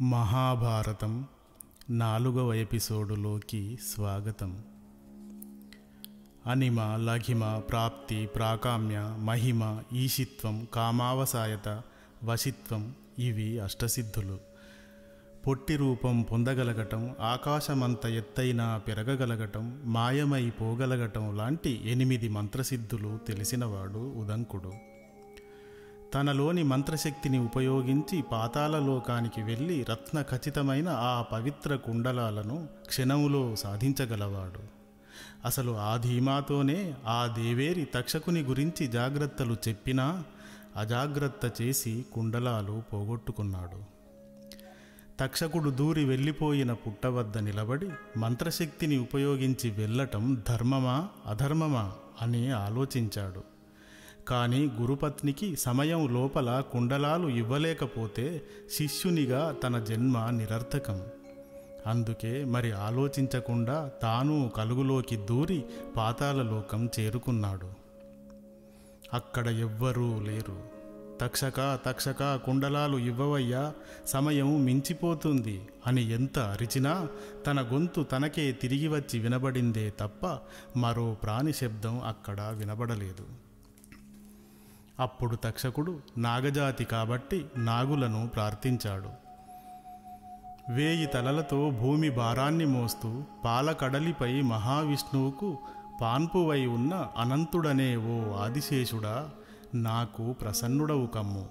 మహాభారతం నాలుగవ ఎపిసోడులోకి స్వాగతం. అనిమ లఘిమ ప్రాప్తి ప్రాకామ్య మహిమ ఈశిత్వం కామావసాయత వశిత్వం ఇవి అష్టసిద్ధులు. పొట్టి రూపం పొందగలగటం ఆకాశమంత ఎత్తైన పెరగగలగటం మాయమై పోగలగటం లాంటి ఎనిమిది మంత్రసిద్ధులు తెలిసినవాడు ఉదంకుడు. తనలోని మంత్రశక్తిని ఉపయోగించి పాతాళలోకానికి వెళ్ళి రత్న ఖచ్చితమైన ఆ పవిత్ర కుండలాలను క్షణములో సాధించగలవాడు. అసలు ఆ ధీమాతోనే ఆ దేవేరి తక్షకుని గురించి జాగ్రత్తలు చెప్పినా అజాగ్రత్త చేసి కుండలాలు పోగొట్టుకున్నాడు. తక్షకుడు దూరి వెళ్ళిపోయిన పుట్ట వద్ద నిలబడి మంత్రశక్తిని ఉపయోగించి వెళ్ళటం ధర్మమా అధర్మమా అని ఆలోచించాడు. కానీ గురుపత్నికి సమయం లోపల కుండలాలు ఇవ్వలేకపోతే శిష్యునిగా తన జన్మ నిరర్థకం. అందుకే మరి ఆలోచించకుండా తాను కలుగులోకి దూరి పాతాళలోకం చేరుకున్నాడు. అక్కడ ఎవ్వరూ లేరు. తక్షక తక్షక కుండలాలు ఇవ్వవయ్యా సమయం మించిపోతుంది అని ఎంత అరిచినా తన గొంతు తనకే తిరిగి వచ్చి వినబడిందే తప్ప మరో ప్రాణి శబ్దం అక్కడ వినబడలేదు. అప్పుడు తక్షకుడు నాగజాతి కాబట్టి నాగులను ప్రార్థించాడు. వేయి తలలతో భూమి భారాన్ని మోస్తూ పాలకడలిపై మహావిష్ణువుకు పాన్పువై ఉన్న అనంతుడనే ఓ ఆదిశేషుడా నాకు ప్రసన్నుడవు కమ్ము.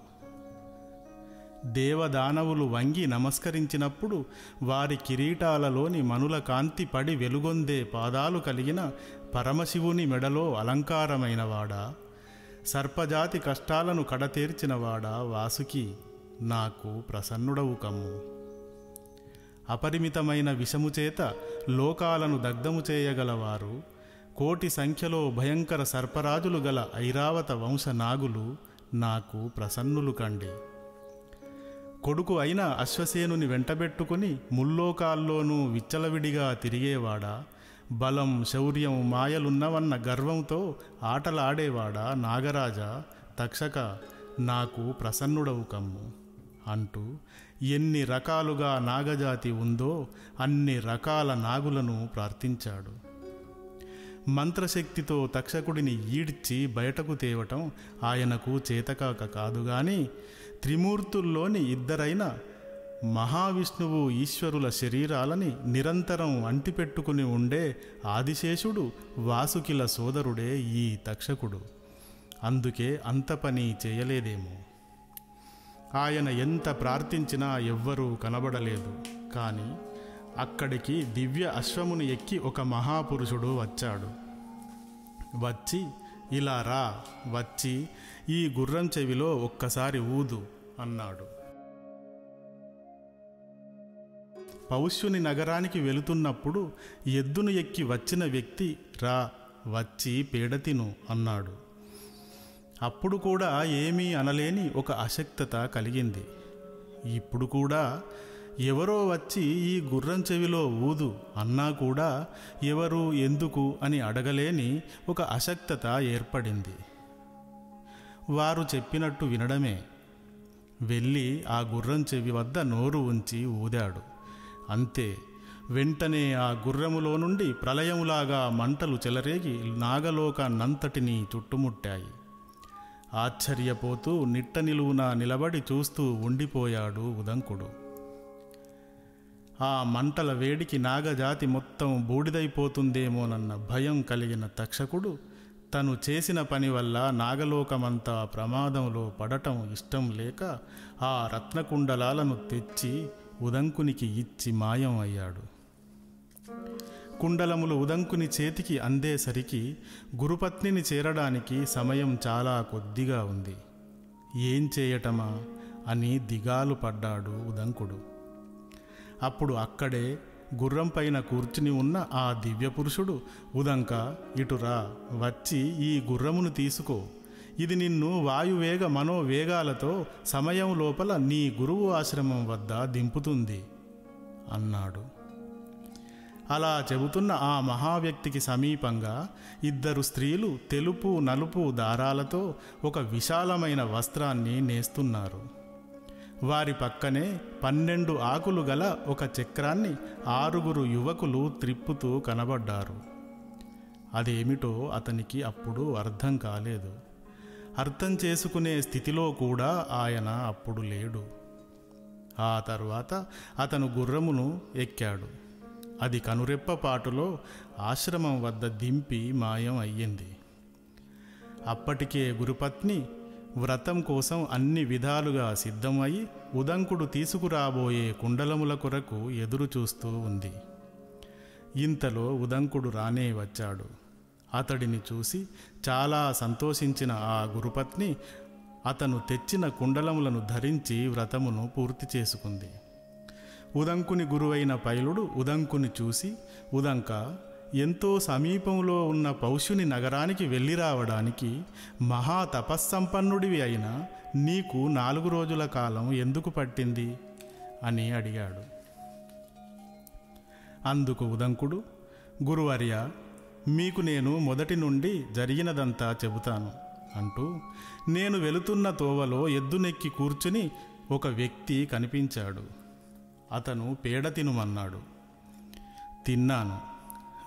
దేవదానవులు వంగి నమస్కరించినప్పుడు వారి కిరీటాలలోని మనుల కాంతి పడి వెలుగొందే పాదాలు కలిగిన పరమశివుని మెడలో అలంకారమైనవాడా? సర్పజాతి కష్టాలను కడతీర్చినవాడా వాసుకి నాకు ప్రసన్నుడవు కమ్ము. అపరిమితమైన విషము చేత లోకాలను దగ్ధము చేయగలవారు కోటి సంఖ్యలో భయంకర సర్పరాజులు గల ఐరావత వంశ నాగులు నాకు ప్రసన్నులు కండి. కొడుకు అయిన అశ్వసేనుని వెంటబెట్టుకుని ముల్లోకాల్లోనూ విచ్చలవిడిగా తిరిగేవాడా బలం శౌర్యం మాయలున్నవన్న గర్వంతో ఆటలాడేవాడా నాగరాజా? తక్షక నాకు ప్రసన్నుడవు కమ్ము. అంటూ ఎన్ని రకాలుగా నాగజాతి ఉందో అన్ని రకాల నాగులను ప్రార్థించాడు. మంత్రశక్తితో తక్షకుడిని ఈడ్చి బయటకు తేవటం ఆయనకు చేతకాక కాదు గాని త్రిమూర్తుల్లోని ఇద్దరైన మహావిష్ణువు ఈశ్వరుల శరీరాలని నిరంతరం అంటిపెట్టుకుని ఉండే ఆదిశేషుడు వాసుకిల సోదరుడే ఈ తక్షకుడు. అందుకే అంత పని చేయలేదేమో. ఆయన ఎంత ప్రార్థించినా ఎవ్వరూ కనబడలేదు. కానీ అక్కడికి దివ్య అశ్వముని ఎక్కి ఒక మహాపురుషుడు వచ్చాడు. వచ్చి ఇలా రా వచ్చి ఈ గుర్రం చెవిలో ఒక్కసారి ఊదు అన్నాడు. పౌష్యుని నగరానికి వెళుతున్నప్పుడు ఎద్దును ఎక్కి వచ్చిన వ్యక్తి రా వచ్చి పేడతిను అన్నాడు. అప్పుడు కూడా ఏమీ అనలేని ఒక అశక్తత కలిగింది. ఇప్పుడు కూడా ఎవరో వచ్చి ఈ గుర్రం చెవిలో ఊదు అన్నా కూడా ఎవరు ఎందుకు అని అడగలేని ఒక అశక్తత ఏర్పడింది. వారు చెప్పినట్టు వినడమే. వెళ్ళి ఆ గుర్రం చెవి వద్ద నోరు ఉంచి ఊదాడు. అంతే. వెంటనే ఆ గుర్రములో నుండి ప్రళయములాగా మంటలు చెలరేగి నాగలోకాన్నంతటినీ చుట్టుముట్టాయి. ఆశ్చర్యపోతూ నిట్ట నిలువున నిలబడి చూస్తూ ఉండిపోయాడు ఉదంకుడు. ఆ మంటల వేడికి నాగజాతి మొత్తం బూడిదైపోతుందేమోనన్న భయం కలిగిన తక్షకుడు తను చేసిన పని వల్ల నాగలోకమంతా ప్రమాదంలో పడటం ఇష్టం లేక ఆ రత్నకుండలాలను తెచ్చి ఉదంకునికి ఇచ్చి మాయం అయ్యాడు. కుండలములు ఉదంకుని చేతికి అందేసరికి గురుపత్నిని చేరడానికి సమయం చాలా కొద్దిగా ఉంది. ఏం చేయటమా? అని దిగాలు పడ్డాడు ఉదంకుడు. అప్పుడు అక్కడే గుర్రం పైన కూర్చుని ఉన్న ఆ దివ్యపురుషుడు ఉదంక ఇటురా వచ్చి ఈ గుర్రమును తీసుకో. ఇది నిన్ను వాయువేగ మనోవేగాలతో సమయం లోపల నీ గురువు ఆశ్రమం వద్ద దింపుతుంది అన్నాడు. అలా చెబుతున్న ఆ మహావ్యక్తికి సమీపంగా ఇద్దరు స్త్రీలు తెలుపు నలుపు దారాలతో ఒక విశాలమైన వస్త్రాన్ని నేస్తున్నారు. వారి పక్కనే పన్నెండు ఆకులు గల ఒక చక్రాన్ని ఆరుగురు యువకులు త్రిప్పుతూ కనబడ్డారు. అదేమిటో అతనికి అప్పుడు అర్థం కాలేదు. అర్థం చేసుకునే స్థితిలో కూడా ఆయన అప్పుడు లేడు. ఆ తర్వాత అతను గుర్రమును ఎక్కాడు. అది కనురెప్పపాటులో ఆశ్రమం వద్ద దింపి మాయం అయ్యింది. అప్పటికే గురుపత్ని వ్రతం కోసం అన్ని విధాలుగా సిద్ధమై ఉదంకుడు తీసుకురాబోయే కుండలముల కొరకు ఎదురు చూస్తూ ఉంది. ఇంతలో ఉదంకుడు రానే వచ్చాడు. అతడిని చూసి చాలా సంతోషించిన ఆ గురుపత్ని అతను తెచ్చిన కుండలములను ధరించి వ్రతమును పూర్తి చేసుకుంది. ఉదంకుని గురువైన పైలుడు ఉదంకుని చూసి ఉదంక ఎంతో సమీపంలో ఉన్న పౌషుని నగరానికి వెళ్ళి రావడానికి మహా తపస్సంపన్నుడివి అయినా నీకు నాలుగు రోజుల కాలం ఎందుకు పట్టింది? అని అడిగాడు. అందుకు ఉదంకుడు గురువర్య మీకు నేను మొదటి నుండి జరిగినదంతా చెబుతాను అంటూ నేను వెళుతున్న తోవలో ఎద్దునెక్కి కూర్చుని ఒక వ్యక్తి కనిపించాడు. అతను పేడ తినుమన్నాడు. తిన్నాను.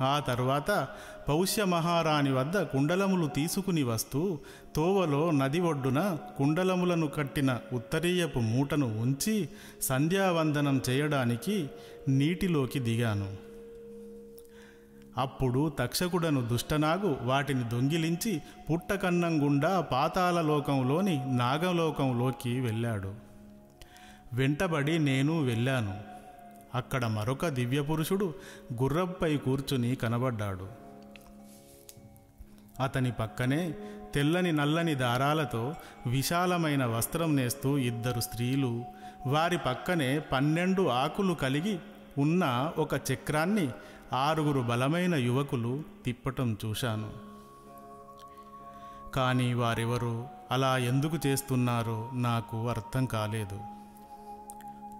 ఆ తర్వాత పౌష్య మహారాణి వద్ద కుండలములు తీసుకుని వస్తూ తోవలో నది ఒడ్డున కుండలములను కట్టిన ఉత్తరీయపు మూటను ఉంచి సంధ్యావందనం చేయడానికి నీటిలోకి దిగాను. అప్పుడు తక్షకుడను దుష్టనాగు వాటిని దొంగిలించి పుట్టకన్నం గుండా పాతాళలోకంలోని నాగలోకంలోకి వెళ్ళాడు. వెంటబడి నేను వెళ్ళాను. అక్కడ మరొక దివ్యపురుషుడు గుర్రపై కూర్చుని కనబడ్డాడు. అతని పక్కనే తెల్లని నల్లని దారాలతో విశాలమైన వస్త్రం నేస్తూ ఇద్దరు స్త్రీలు వారి పక్కనే పన్నెండు ఆకులు కలిగి ఉన్న ఒక చక్రాన్ని ఆరుగురు బలమైన యువకులు తిప్పటం చూశాను. కానీ వారెవరు అలా ఎందుకు చేస్తున్నారో నాకు అర్థం కాలేదు.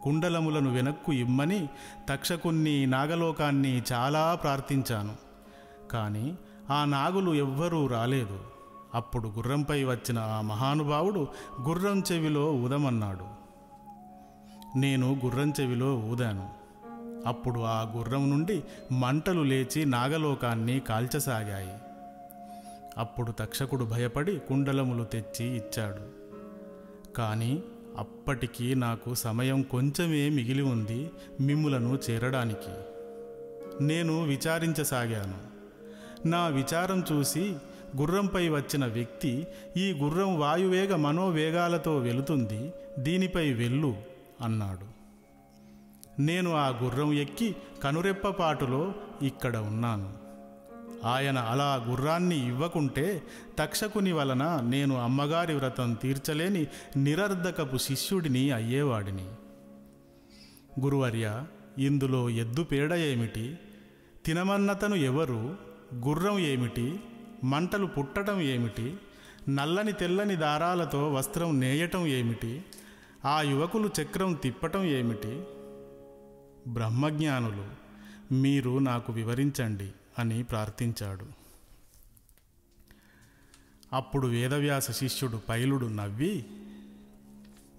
కుండలములను వెనక్కు ఇమ్మని తక్షకున్ని నాగలోకాన్ని చాలా ప్రార్థించాను. కానీ ఆ నాగులు ఎవ్వరూ రాలేదు. అప్పుడు గుర్రంపై వచ్చిన ఆ మహానుభావుడు గుర్రం చెవిలో ఊదమన్నాడు. నేను గుర్రం చెవిలో ఊదాను. అప్పుడు ఆ గుర్రం నుండి మంటలు లేచి నాగలోకాన్ని కాల్చసాగాయి. అప్పుడు తక్షకుడు భయపడి కుండలములు తెచ్చి ఇచ్చాడు. కానీ అప్పటికి నాకు సమయం కొంచెమే మిగిలి ఉంది మిమ్ములను చేరడానికి. నేను విచారించసాగాను. నా విచారం చూసి గుర్రంపై వచ్చిన వ్యక్తి ఈ గుర్రం వాయువేగ మనోవేగాలతో వెళుతుంది దీనిపై వెళ్ళు అన్నాడు. నేను ఆ గుర్రం ఎక్కి కనురెప్పపాటులో ఇక్కడ ఉన్నాను. ఆయన అలా గుర్రాన్ని ఇవ్వకుంటే తక్షకుని వలన నేను అమ్మగారి వ్రతం తీర్చలేని నిరర్ధకపు శిష్యుడిని అయ్యేవాడిని. గురువర్య ఇందులో ఎద్దు పేడ ఏమిటి? తినమన్నతను ఎవరు? గుర్రం ఏమిటి? మంటలు పుట్టడం ఏమిటి? నల్లని తెల్లని దారాలతో వస్త్రం నేయటం ఏమిటి? ఆ యువకులు చక్రం తిప్పటం ఏమిటి? బ్రహ్మజ్ఞానులు మీరు నాకు వివరించండి అని ప్రార్థించాడు. అప్పుడు వేదవ్యాస శిష్యుడు పైలుడు నవ్వి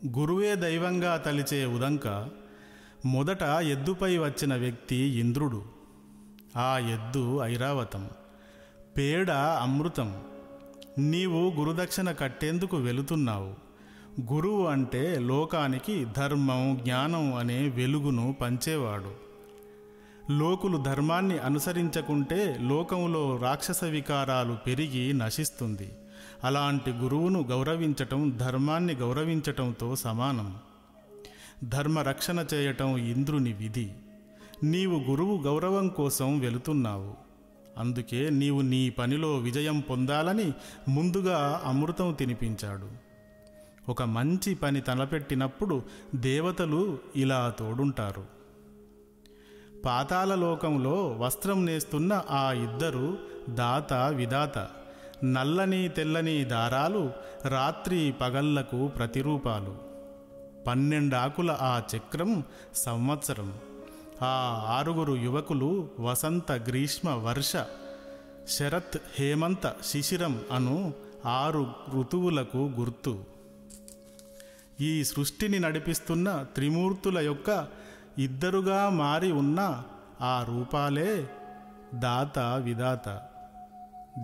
గురువే దైవంగా తలిచే ఉదంక మొదట ఎద్దుపై వచ్చిన వ్యక్తి ఇంద్రుడు. ఆ ఎద్దు ఐరావతం పేడ అమృతం. నీవు గురుదక్షిణ కట్టేందుకు వెళుతున్నావు. గురువు అంటే లోకానికి ధర్మం జ్ఞానం అనే వెలుగును పంచేవాడు. లోకులు ధర్మాన్ని అనుసరించకుంటే లోకంలో రాక్షస వికారాలు పెరిగి నశిస్తుంది. అలాంటి గురువును గౌరవించటం ధర్మాన్ని గౌరవించటంతో సమానం. ధర్మ రక్షణ చేయటం ఇంద్రుని విధి. నీవు గురువు గౌరవం కోసం వెళుతున్నావు. అందుకే నీవు నీ పనిలో విజయం పొందాలని ముందుగా అమృతం తినిపించాడు. ఒక మంచి పని తలపెట్టినప్పుడు దేవతలు ఇలా తోడుంటారు. పాతాళలోకంలో వస్త్రం నేస్తున్న ఆ ఇద్దరు దాత విదాత నల్లని తెల్లని దారాలు రాత్రి పగళ్ళకు ప్రతిరూపాలు. పన్నెండాకుల ఆ చక్రం సంవత్సరం. ఆ ఆరుగురు యువకులు వసంత గ్రీష్మ వర్ష శరత్ హేమంత శిశిరం అను ఆరు ఋతువులకు గుర్తు. ఈ సృష్టిని నడిపిస్తున్న త్రిమూర్తుల యొక్క ఇద్దరుగా మారి ఉన్న ఆ రూపాలే దాత విదాత.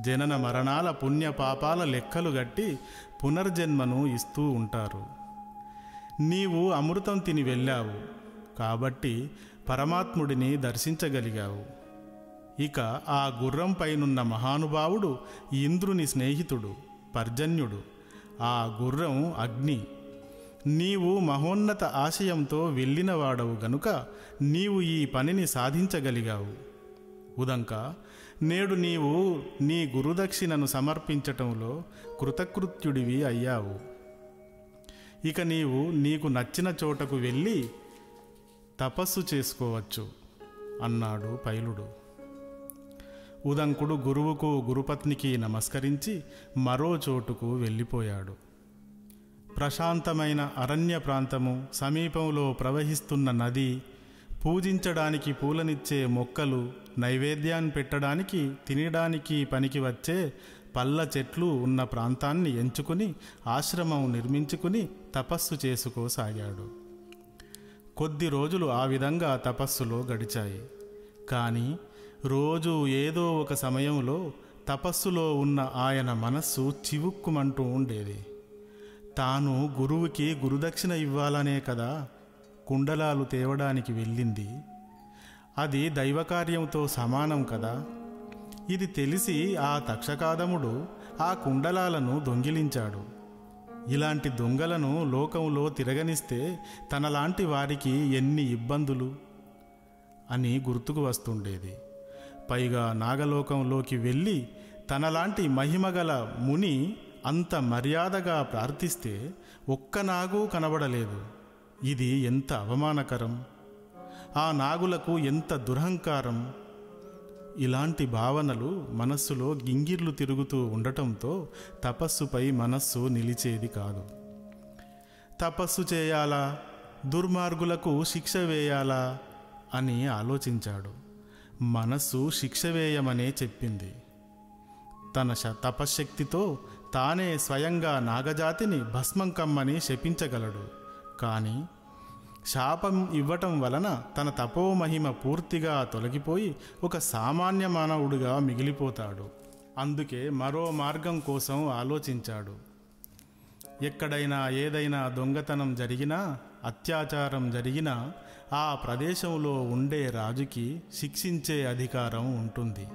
జనన మరణాల పుణ్యపాపాల లెక్కలు గట్టి పునర్జన్మను ఇస్తూ ఉంటారు. నీవు అమృతం తిని వెళ్ళావు కాబట్టి పరమాత్ముడిని దర్శించగలిగావు. ఇక ఆ గుర్రం పైనున్న మహానుభావుడు ఇంద్రుని స్నేహితుడు పర్జన్యుడు. ఆ గుర్రం అగ్ని. నీవు మహోన్నత ఆశయంతో వెళ్ళినవాడవు గనుక నీవు ఈ పనిని సాధించగలిగావు. ఉదంక నేడు నీవు నీ గురుదక్షిణను సమర్పించటంలో కృతకృత్యుడివి అయ్యావు. ఇక నీవు నీకు నచ్చిన చోటకు వెళ్ళి తపస్సు చేసుకోవచ్చు అన్నాడు పైలుడు. ఉదంకుడు గురువుకు గురుపత్నికి నమస్కరించి మరో చోటుకు వెళ్ళిపోయాడు. ప్రశాంతమైన అరణ్య ప్రాంతము సమీపంలో ప్రవహిస్తున్న నది పూజించడానికి పూలనిచ్చే మొక్కలు నైవేద్యాన్ని పెట్టడానికి తినడానికి పనికి వచ్చే పళ్ళ చెట్లు ఉన్న ప్రాంతాన్ని ఎంచుకుని ఆశ్రమం నిర్మించుకుని తపస్సు చేసుకోసాగాడు. కొద్ది రోజులు ఆ విధంగా తపస్సులో గడిచాయి. కానీ రోజు ఏదో ఒక సమయంలో తపస్సులో ఉన్న ఆయన మనస్సు చివుక్కుమంటూ ఉండేది. తాను గురువుకి గురుదక్షిణ ఇవ్వాలనే కదా కుండలాలు తేవడానికి వెళ్ళింది. అది దైవకార్యంతో సమానం కదా. ఇది తెలిసి ఆ తక్షకాదముడు ఆ కుండలాలను దొంగిలించాడు. ఇలాంటి దొంగలను లోకంలో తిరగనిస్తే తనలాంటి వారికి ఎన్ని ఇబ్బందులు? అని గుర్తుకు వస్తుండేది. పైగా నాగలోకంలోకి వెళ్ళి తనలాంటి మహిమగల ముని అంత మర్యాదగా ప్రార్థిస్తే ఒక్క నాగు కనబడలేదు. ఇది ఎంత అవమానకరం. ఆ నాగులకు ఎంత దురహంకారం. ఇలాంటి భావనలు మనస్సులో గింగిర్లు తిరుగుతూ ఉండటంతో తపస్సుపై మనస్సు నిలిచేది కాదు. తపస్సు చేయాలా? దుర్మార్గులకు శిక్ష వేయాలా? అని ఆలోచించాడు. మనస్సు శిక్ష వేయమనే చెప్పింది. తన శ- తపశ్శక్తితో తానే స్వయంగా నాగజాతిని భస్మం కమ్మని శపించగలడు. కానీ శాపం ఇవ్వటం వలన తన తపోమహిమ పూర్తిగా తొలగిపోయి ఒక సామాన్య మానవుడిగా మిగిలిపోతాడు. అందుకే మరో మార్గం కోసం ఆలోచించాడు. ఎక్కడైనా ఏదైనా దొంగతనం జరిగినా అత్యాచారం జరిగినా ఆ ప్రదేశంలో ఉండే రాజుకి శిక్షించే అధికారం ఉంటుంది.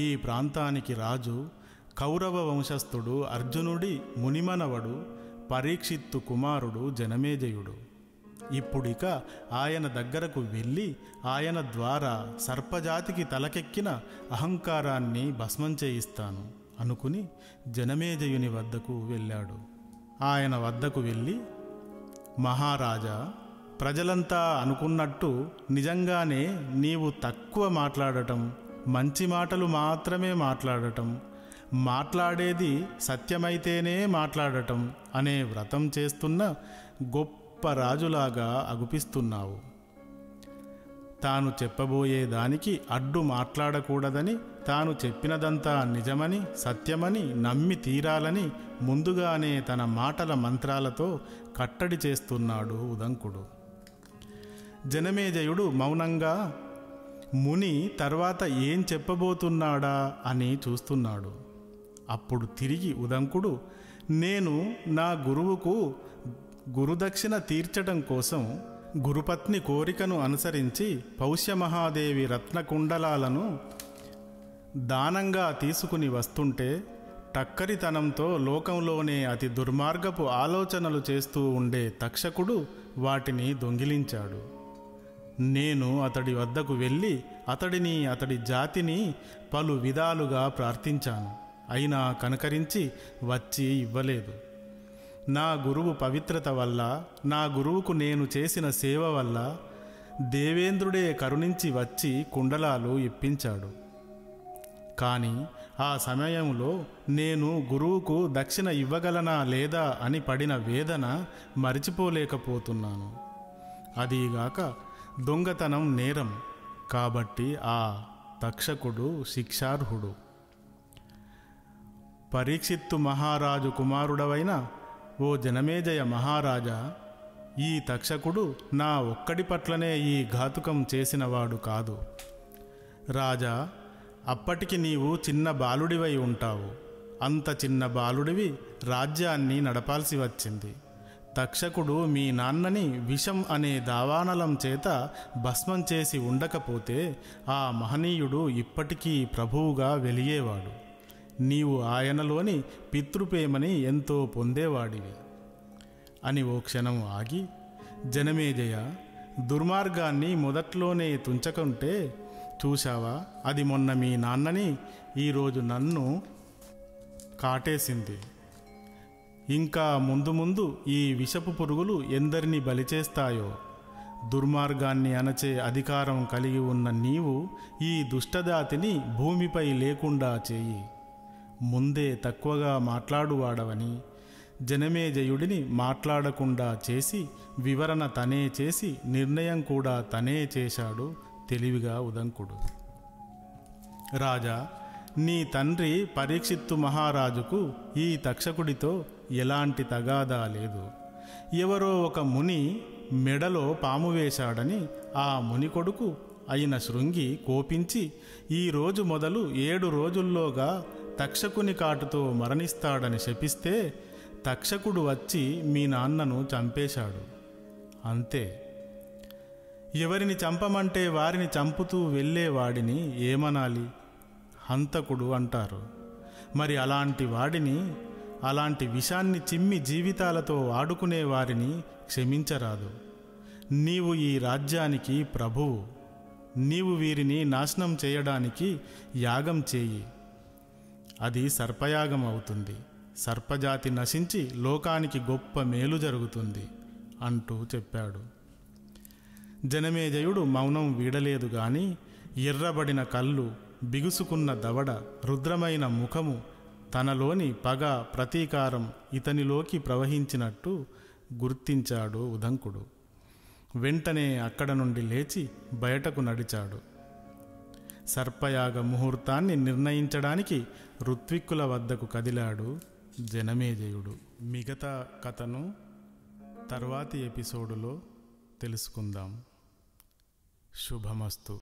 ఈ ప్రాంతానికి రాజు కౌరవ వంశస్థుడు అర్జునుడి మునిమనవడు పరీక్షిత్తు కుమారుడు జనమేజయుడు. ఇప్పుడిక ఆయన దగ్గరకు వెళ్ళి ఆయన ద్వారా సర్పజాతికి తలకెక్కిన అహంకారాన్ని భస్మం చేయిస్తాను అనుకుని జనమేజయుని వద్దకు వెళ్ళాడు. ఆయన వద్దకు వెళ్ళి మహారాజా ప్రజలంతా అనుకున్నట్టు నిజంగానే నీవు తక్కువ మాట్లాడటం మంచి మాటలు మాత్రమే మాట్లాడటం మాట్లాడేది సత్యమైతేనే మాట్లాడటం అనే వ్రతం చేస్తున్న గొప్ప రాజులాగా అగుపిస్తున్నావు. తాను చెప్పబోయే దానికి అడ్డు మాట్లాడకూడదని తాను చెప్పినదంతా నిజమని సత్యమని నమ్మి తీరాలని ముందుగానే తన మాటల మంత్రాలతో కట్టడి చేస్తున్నాడు ఉదంకుడు. జనమేజయుడు మౌనంగా ముని తర్వాత ఏం చెప్పబోతున్నాడా అని చూస్తున్నాడు. అప్పుడు తిరిగి ఉదంకుడు నేను నా గురువుకు గురుదక్షిణ తీర్చడం కోసం గురుపత్ని కోరికను అనుసరించి పౌష్యమహాదేవి రత్నకుండలాలను దానంగా తీసుకుని వస్తుంటే టక్కరితనంతో లోకంలోనే అతి దుర్మార్గపు ఆలోచనలు చేస్తూ ఉండే తక్షకుడు వాటిని దొంగిలించాడు. నేను అతడి వద్దకు వెళ్ళి అతడిని అతడి జాతిని పలు విధాలుగా ప్రార్థించాను. అయినా కనకరించి వచ్చి ఇవ్వలేదు. నా గురువు పవిత్రత వల్ల నా గురువుకు నేను చేసిన సేవ వల్ల దేవేంద్రుడే కరుణించి వచ్చి కుండలాలు ఇప్పించాడు. కానీ ఆ సమయంలో నేను గురువుకు దక్షిణ ఇవ్వగలనా లేదా అని పడిన వేదన మరిచిపోలేకపోతున్నాను. అదీగాక దొంగతనం నేరం. కాబట్టి ఆ తక్షకుడు శిక్షార్హుడు. పరీక్షిత్తు మహారాజు కుమారుడవైన ఓ జనమేజయ మహారాజా ఈ తక్షకుడు నా ఒక్కడి పట్లనే ఈ ఘాతుకం చేసినవాడు కాదు. రాజా అప్పటికి నీవు చిన్న బాలుడివై ఉంటావు. అంత చిన్న బాలుడివి రాజ్యాన్ని నడపాల్సి వచ్చింది. తక్షకుడు మీ నాన్నని విషం అనే దావానలం చేత భస్మం చేసి ఉండకపోతే ఆ మహనీయుడు ఇప్పటికీ ప్రభువుగా వెలిగేవాడు. నీవు ఆయనలోని పితృప్రేమని ఎంతో పొందేవాడివి. అని ఓ క్షణం ఆగి జనమేజయ దుర్మార్గాన్ని మొదట్లోనే తుంచకుంటే చూశావా? అది మొన్న మీ నాన్నని ఈరోజు నన్ను కాటేసింది. ఇంకా ముందు ముందు ఈ విషపు పురుగులు ఎందరిని బలిచేస్తాయో దుర్మార్గాన్ని అణచే అధికారం కలిగి ఉన్న నీవు ఈ దుష్టదాతిని భూమిపై లేకుండా చేయి. ముందే తక్కువగా మాట్లాడువాడవని జనమేజయుడిని మాట్లాడకుండా చేసి వివరణ తనే చేసి నిర్ణయం కూడా తనే చేశాడు తెలివిగా ఉదంకుడు. రాజా నీ తండ్రి పరీక్షిత్తు మహారాజుకు ఈ తక్షకుడితో ఎలాంటి తగాదా లేదు. ఎవరో ఒక ముని మెడలో పాము వేశాడని ఆ ముని కొడుకు అయిన శృంగి కోపించి ఈరోజు మొదలు ఏడు రోజుల్లోగా తక్షకుని కాటుతో మరణిస్తాడని శపిస్తే తక్షకుడు వచ్చి మీ నాన్నను చంపేశాడు. అంతే. ఎవరిని చంపమంటే వారిని చంపుతూ వెళ్ళేవాడిని ఏమనాలి? హంతకుడు అంటారు. మరి అలాంటి వాడిని అలాంటి విషాన్ని చిమ్మి జీవితాలతో ఆడుకునే వారిని క్షమించరాదు. నీవు ఈ రాజ్యానికి ప్రభువు. నీవు వీరిని నాశనం చేయడానికి యాగం చేయి. అది సర్పయాగం అవుతుంది సర్పజాతి నశించి లోకానికి గొప్ప మేలు జరుగుతుంది అంటూ చెప్పాడు. జనమేజయుడు మౌనం వీడలేదు గాని ఎర్రబడిన కళ్ళు బిగుసుకున్న దవడ రుద్రమైన ముఖము తనలోని పగ ప్రతీకారం ఇతనిలోకి ప్రవహించినట్టు గుర్తించాడు ఉదంకుడు. వెంటనే అక్కడ నుండి లేచి బయటకు నడిచాడు. సర్పయాగ ముహూర్తాన్ని నిర్ణయించడానికి ఋత్విక్కుల వద్దకు కదిలాడు జనమేజయుడు. మిగతా కథను తర్వాతి ఎపిసోడులో తెలుసుకుందాం. శుభమస్తు.